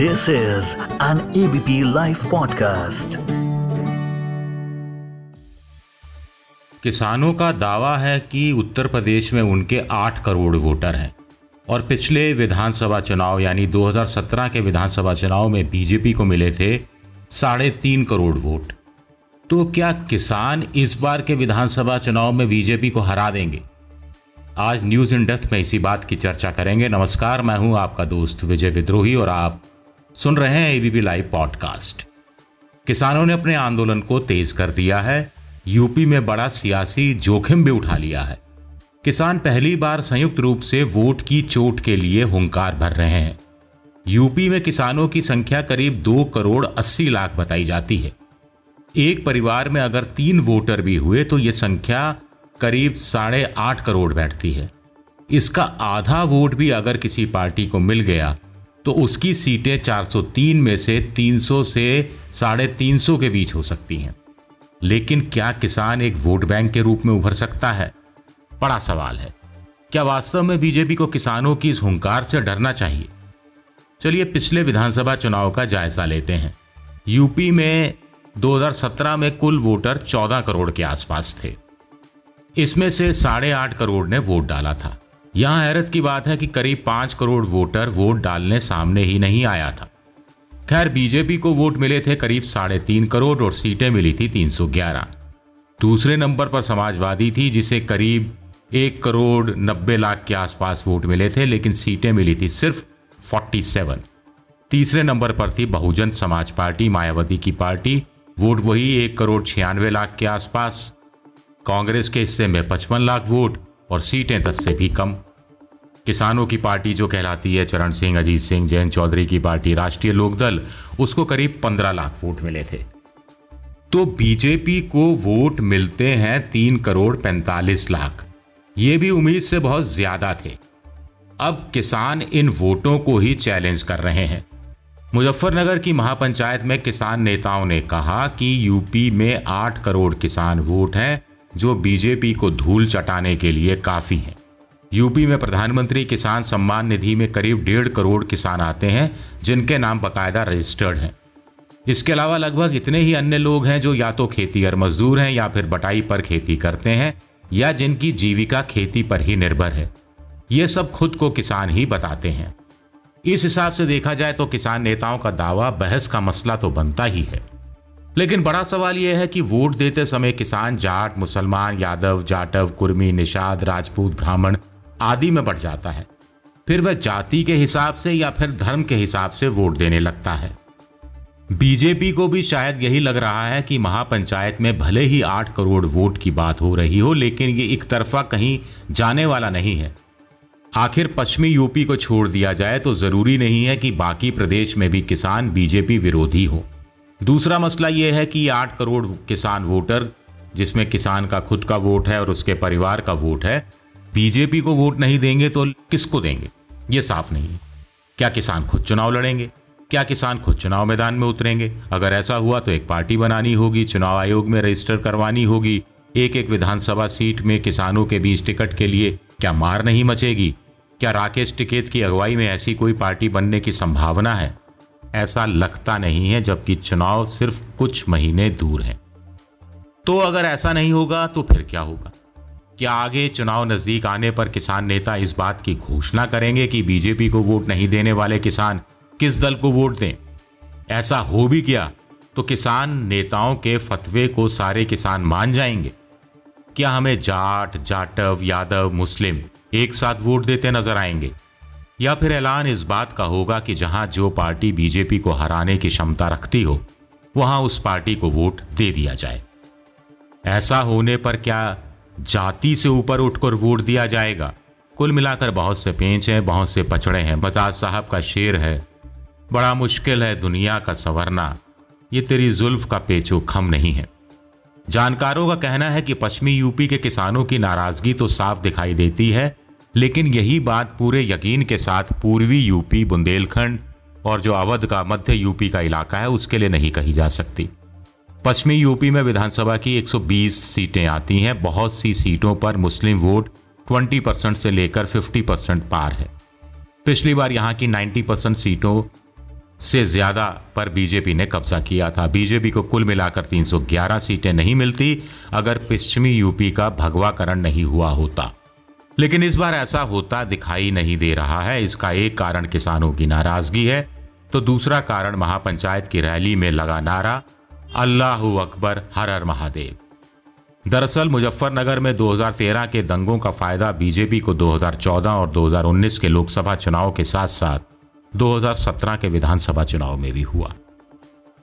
This is an ABP Life podcast. किसानों का दावा है कि उत्तर प्रदेश में उनके 8 करोड़ वोटर हैं और पिछले विधानसभा चुनाव, यानी 2017 के विधानसभा चुनाव में बीजेपी को मिले थे साढ़े तीन करोड़ वोट। तो क्या किसान इस बार के विधानसभा चुनाव में बीजेपी को हरा देंगे? आज न्यूज़ इन डेप्थ में इसी बात की चर्चा करेंगे। नमस्कार, मैं हूँ आपका दोस्त विजय विद्रोही और आप सुन रहे हैं एबीपी लाइव पॉडकास्ट किसानों ने अपने आंदोलन को तेज कर दिया है। यूपी में बड़ा सियासी जोखिम भी उठा लिया है। किसान पहली बार संयुक्त रूप से वोट की चोट के लिए हुंकार भर रहे हैं। यूपी में किसानों की संख्या करीब दो करोड़ अस्सी लाख बताई जाती है। एक परिवार में अगर तीन वोटर भी हुए तो यह संख्या करीब साढ़े आठ करोड़ बैठती है। इसका आधा वोट भी अगर किसी पार्टी को मिल गया तो उसकी सीटें 403 में से 300 से साढ़े तीन के बीच हो सकती हैं। लेकिन क्या किसान एक वोट बैंक के रूप में उभर सकता है? बड़ा सवाल है। क्या वास्तव में बीजेपी को किसानों की इस हुंकार से डरना चाहिए? चलिए पिछले विधानसभा चुनाव का जायजा लेते हैं। यूपी में 2017 में कुल वोटर 14 करोड़ के आसपास थे। इसमें से साढ़े आठ करोड़ ने वोट डाला था। यहाँ हैरत की बात है कि करीब पाँच करोड़ वोटर वोट डालने सामने ही नहीं आया था। खैर, बीजेपी को वोट मिले थे करीब साढ़े तीन करोड़ और सीटें मिली थी 311 दूसरे नंबर पर समाजवादी थी, जिसे करीब एक करोड़ नब्बे लाख के आसपास वोट मिले थे, लेकिन सीटें मिली थी सिर्फ़ 47 तीसरे नंबर पर थी बहुजन समाज पार्टी, मायावती की पार्टी, वोट वही एक करोड़ छियानवे लाख के आसपास। कांग्रेस के हिस्से में पचपन लाख वोट और सीटें दस से भी कम। किसानों की पार्टी जो कहलाती है, चरण सिंह, अजीत सिंह, जयंत चौधरी की पार्टी, राष्ट्रीय लोकदल, उसको करीब पंद्रह लाख वोट मिले थे। तो बीजेपी को वोट मिलते हैं तीन करोड़ पैंतालीस लाख। ये भी उम्मीद से बहुत ज़्यादा थे। अब किसान इन वोटों को ही चैलेंज कर रहे हैं। मुजफ्फरनगर की महापंचायत में किसान नेताओं ने कहा कि यूपी में आठ करोड़ किसान वोट हैं, जो बीजेपी को धूल चटाने के लिए काफ़ी हैं। यूपी में प्रधानमंत्री किसान सम्मान निधि में करीब डेढ़ करोड़ किसान आते हैं, जिनके नाम बाकायदा रजिस्टर्ड हैं। इसके अलावा लगभग इतने ही अन्य लोग हैं जो या तो खेती और मजदूर हैं या फिर बटाई पर खेती करते हैं, या जिनकी जीविका खेती पर ही निर्भर है। ये सब खुद को किसान ही बताते हैं। इस हिसाब से देखा जाए तो किसान नेताओं का दावा बहस का मसला तो बनता ही है। लेकिन बड़ा सवाल यह है कि वोट देते समय किसान जाट, मुसलमान, यादव, जाटव, कुर्मी, निषाद, राजपूत, ब्राह्मण आदि में बढ़ जाता है। फिर वह जाति के हिसाब से या फिर धर्म के हिसाब से वोट देने लगता है। बीजेपी को भी शायद यही लग रहा है कि महापंचायत में भले ही आठ करोड़ वोट की बात हो रही हो, लेकिन ये एक तरफा कहीं जाने वाला नहीं है। आखिर पश्चिमी यूपी को छोड़ दिया जाए तो ज़रूरी नहीं है कि बाकी प्रदेश में भी किसान बीजेपी विरोधी हो। दूसरा मसला यह है कि आठ करोड़ किसान वोटर, जिसमें किसान का खुद का वोट है और उसके परिवार का वोट है बीजेपी को वोट नहीं देंगे तो किसको देंगे? ये साफ़ नहीं है। क्या किसान खुद चुनाव लड़ेंगे? क्या किसान खुद चुनाव मैदान में उतरेंगे? अगर ऐसा हुआ तो एक पार्टी बनानी होगी, चुनाव आयोग में रजिस्टर करवानी होगी। एक एक विधानसभा सीट में किसानों के बीच टिकट के लिए क्या मार नहीं मचेगी? क्या राकेश टिकेत की अगुवाई में ऐसी कोई पार्टी बनने की संभावना है? ऐसा लगता नहीं है, जबकि चुनाव सिर्फ़ कुछ महीने दूर है। तो अगर ऐसा नहीं होगा तो फिर क्या होगा? क्या आगे चुनाव नज़दीक आने पर किसान नेता इस बात की घोषणा करेंगे कि बीजेपी को वोट नहीं देने वाले किसान किस दल को वोट दें? ऐसा हो भी गया तो किसान नेताओं के फतवे को सारे किसान मान जाएँगे। क्या हमें जाट, जाटव, यादव, मुस्लिम एक साथ वोट देते नज़र आएँगे? या फिर ऐलान इस बात का होगा कि जहाँ जो पार्टी बीजेपी को हराने की क्षमता रखती हो, वहाँ उस पार्टी को वोट दे दिया जाए। ऐसा होने पर क्या जाति से ऊपर उठकर वोट दिया जाएगा। कुल मिलाकर बहुत से पेंच हैं, बहुत से पचड़े हैं। बजाज साहब का शेर है, बड़ा मुश्किल है दुनिया का संवरना। ये तेरी जुल्फ का पेचो खम नहीं है। जानकारों का कहना है कि पश्चिमी यूपी के किसानों की नाराज़गी तो साफ़ दिखाई देती है, लेकिन यही बात पूरे यकीन के साथ पूर्वी यूपी बुंदेलखंड और जो अवध का मध्य यूपी का इलाका है, उसके लिए नहीं कही जा सकती। पश्चिमी यूपी में विधानसभा की 120 सीटें आती हैं। बहुत सी सीटों पर मुस्लिम वोट 20 परसेंट से लेकर 50 परसेंट पार है। पिछली बार यहाँ की 90 परसेंट सीटों से ज़्यादा पर बीजेपी ने कब्जा किया था। बीजेपी को कुल मिलाकर 311 सीटें नहीं मिलती, अगर पश्चिमी यूपी का भगवाकरण नहीं हुआ होता। लेकिन इस बार ऐसा होता दिखाई नहीं दे रहा है। इसका एक कारण किसानों की नाराज़गी है। तो दूसरा कारण महापंचायत की रैली में लगा नारा। अल्लाह अकबर, हर हर महादेव। दरअसल मुजफ्फरनगर में 2013 के दंगों का फ़ायदा बीजेपी को 2014 और 2019 के लोकसभा चुनाव के साथ साथ 2017 के विधानसभा चुनाव में भी हुआ।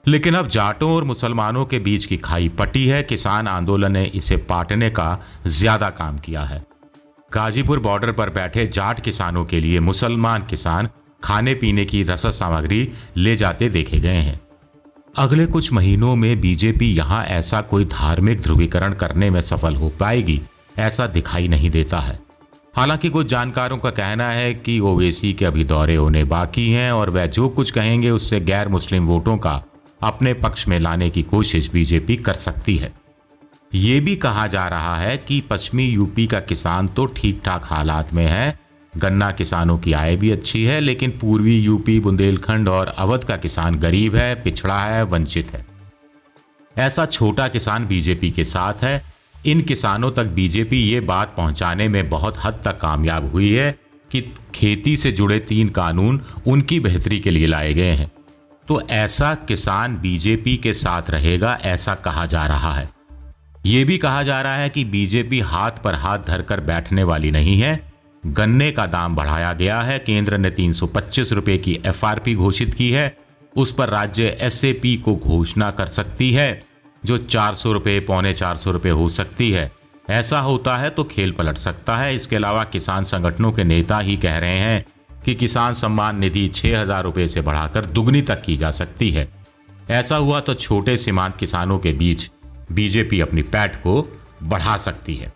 लेकिन अब जाटों और मुसलमानों के बीच की खाई पटी है, किसान आंदोलन ने इसे पाटने का ज़्यादा काम किया है। गाजीपुर बॉर्डर पर बैठे जाट किसानों के लिए मुसलमान किसान खाने पीने की रसद सामग्री ले जाते देखे गए हैं। अगले कुछ महीनों में बीजेपी यहाँ ऐसा कोई धार्मिक ध्रुवीकरण करने में सफल हो पाएगी, ऐसा दिखाई नहीं देता है। हालाँकि कुछ जानकारों का कहना है कि ओवेसी के अभी दौरे होने बाकी हैं और वह जो कुछ कहेंगे उससे गैर मुस्लिम वोटों का अपने पक्ष में लाने की कोशिश बीजेपी कर सकती है। ये भी कहा जा रहा है कि पश्चिमी यूपी का किसान तो ठीक ठाक हालात में है गन्ना किसानों की आय भी अच्छी है, लेकिन पूर्वी यूपी, बुंदेलखंड और अवध का किसान गरीब है, पिछड़ा है, वंचित है। ऐसा छोटा किसान बीजेपी के साथ है। इन किसानों तक बीजेपी ये बात पहुँचाने में बहुत हद तक कामयाब हुई है कि खेती से जुड़े तीन कानून उनकी बेहतरी के लिए लाए गए हैं। तो ऐसा किसान बीजेपी के साथ रहेगा, ऐसा कहा जा रहा है। ये भी कहा जा रहा है कि बीजेपी हाथ पर हाथ धरकर बैठने वाली नहीं है। गन्ने का दाम बढ़ाया गया है। केंद्र ने तीन रुपए की एफआरपी घोषित की है। उस पर राज्य एसएपी को घोषणा कर सकती है, जो चार सौ रुपये, पौने चार सौ रुपये हो सकती है। ऐसा होता है तो खेल पलट सकता है। इसके अलावा किसान संगठनों के नेता ही कह रहे हैं कि किसान सम्मान निधि छः हज़ार रुपये से बढ़ाकर दुगनी तक की जा सकती है। ऐसा हुआ तो छोटे सीमांत किसानों के बीच बीजेपी अपनी पैठ को बढ़ा सकती है।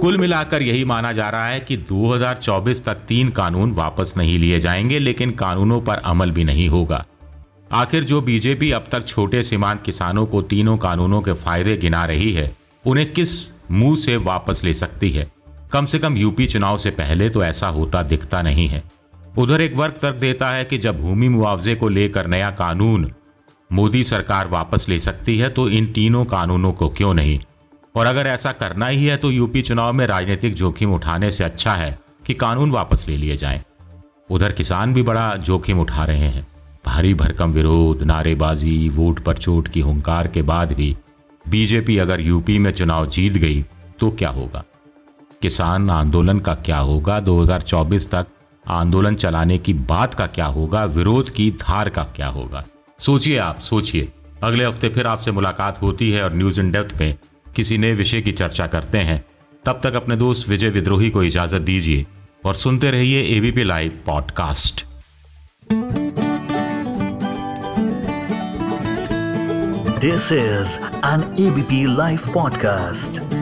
कुल मिलाकर यही माना जा रहा है कि 2024 तक तीन कानून वापस नहीं लिए जाएँगे, लेकिन कानूनों पर अमल भी नहीं होगा। आखिर जो बीजेपी अब तक छोटे सीमांत किसानों को तीनों कानूनों के फ़ायदे गिना रही है, उन्हें किस मुँह से वापस ले सकती है? कम से कम यूपी चुनाव से पहले तो ऐसा होता दिखता नहीं है। उधर एक वर्ग तर्क देता है कि जब भूमि मुआवजे को लेकर नया कानून मोदी सरकार वापस ले सकती है तो इन तीनों कानूनों को क्यों नहीं? और अगर ऐसा करना ही है तो यूपी चुनाव में राजनीतिक जोखिम उठाने से अच्छा है कि कानून वापस ले लिए जाएँ। उधर किसान भी बड़ा जोखिम उठा रहे हैं। भारी भरकम विरोध, नारेबाजी, वोट पर चोट की हुंकार के बाद भी बीजेपी अगर यूपी में चुनाव जीत गई तो क्या होगा? किसान आंदोलन का क्या होगा? 2024 तक आंदोलन चलाने की बात का क्या होगा? विरोध की धार का क्या होगा? सोचिए आप, सोचिए। अगले हफ़्ते फिर आपसे मुलाकात होती है और न्यूज़ इन डेप्थ में किसी नए विषय की चर्चा करते हैं, तब तक अपने दोस्त विजय विद्रोही को इजाज़त दीजिए और सुनते रहिए ABP live podcast this is an ABP live podcast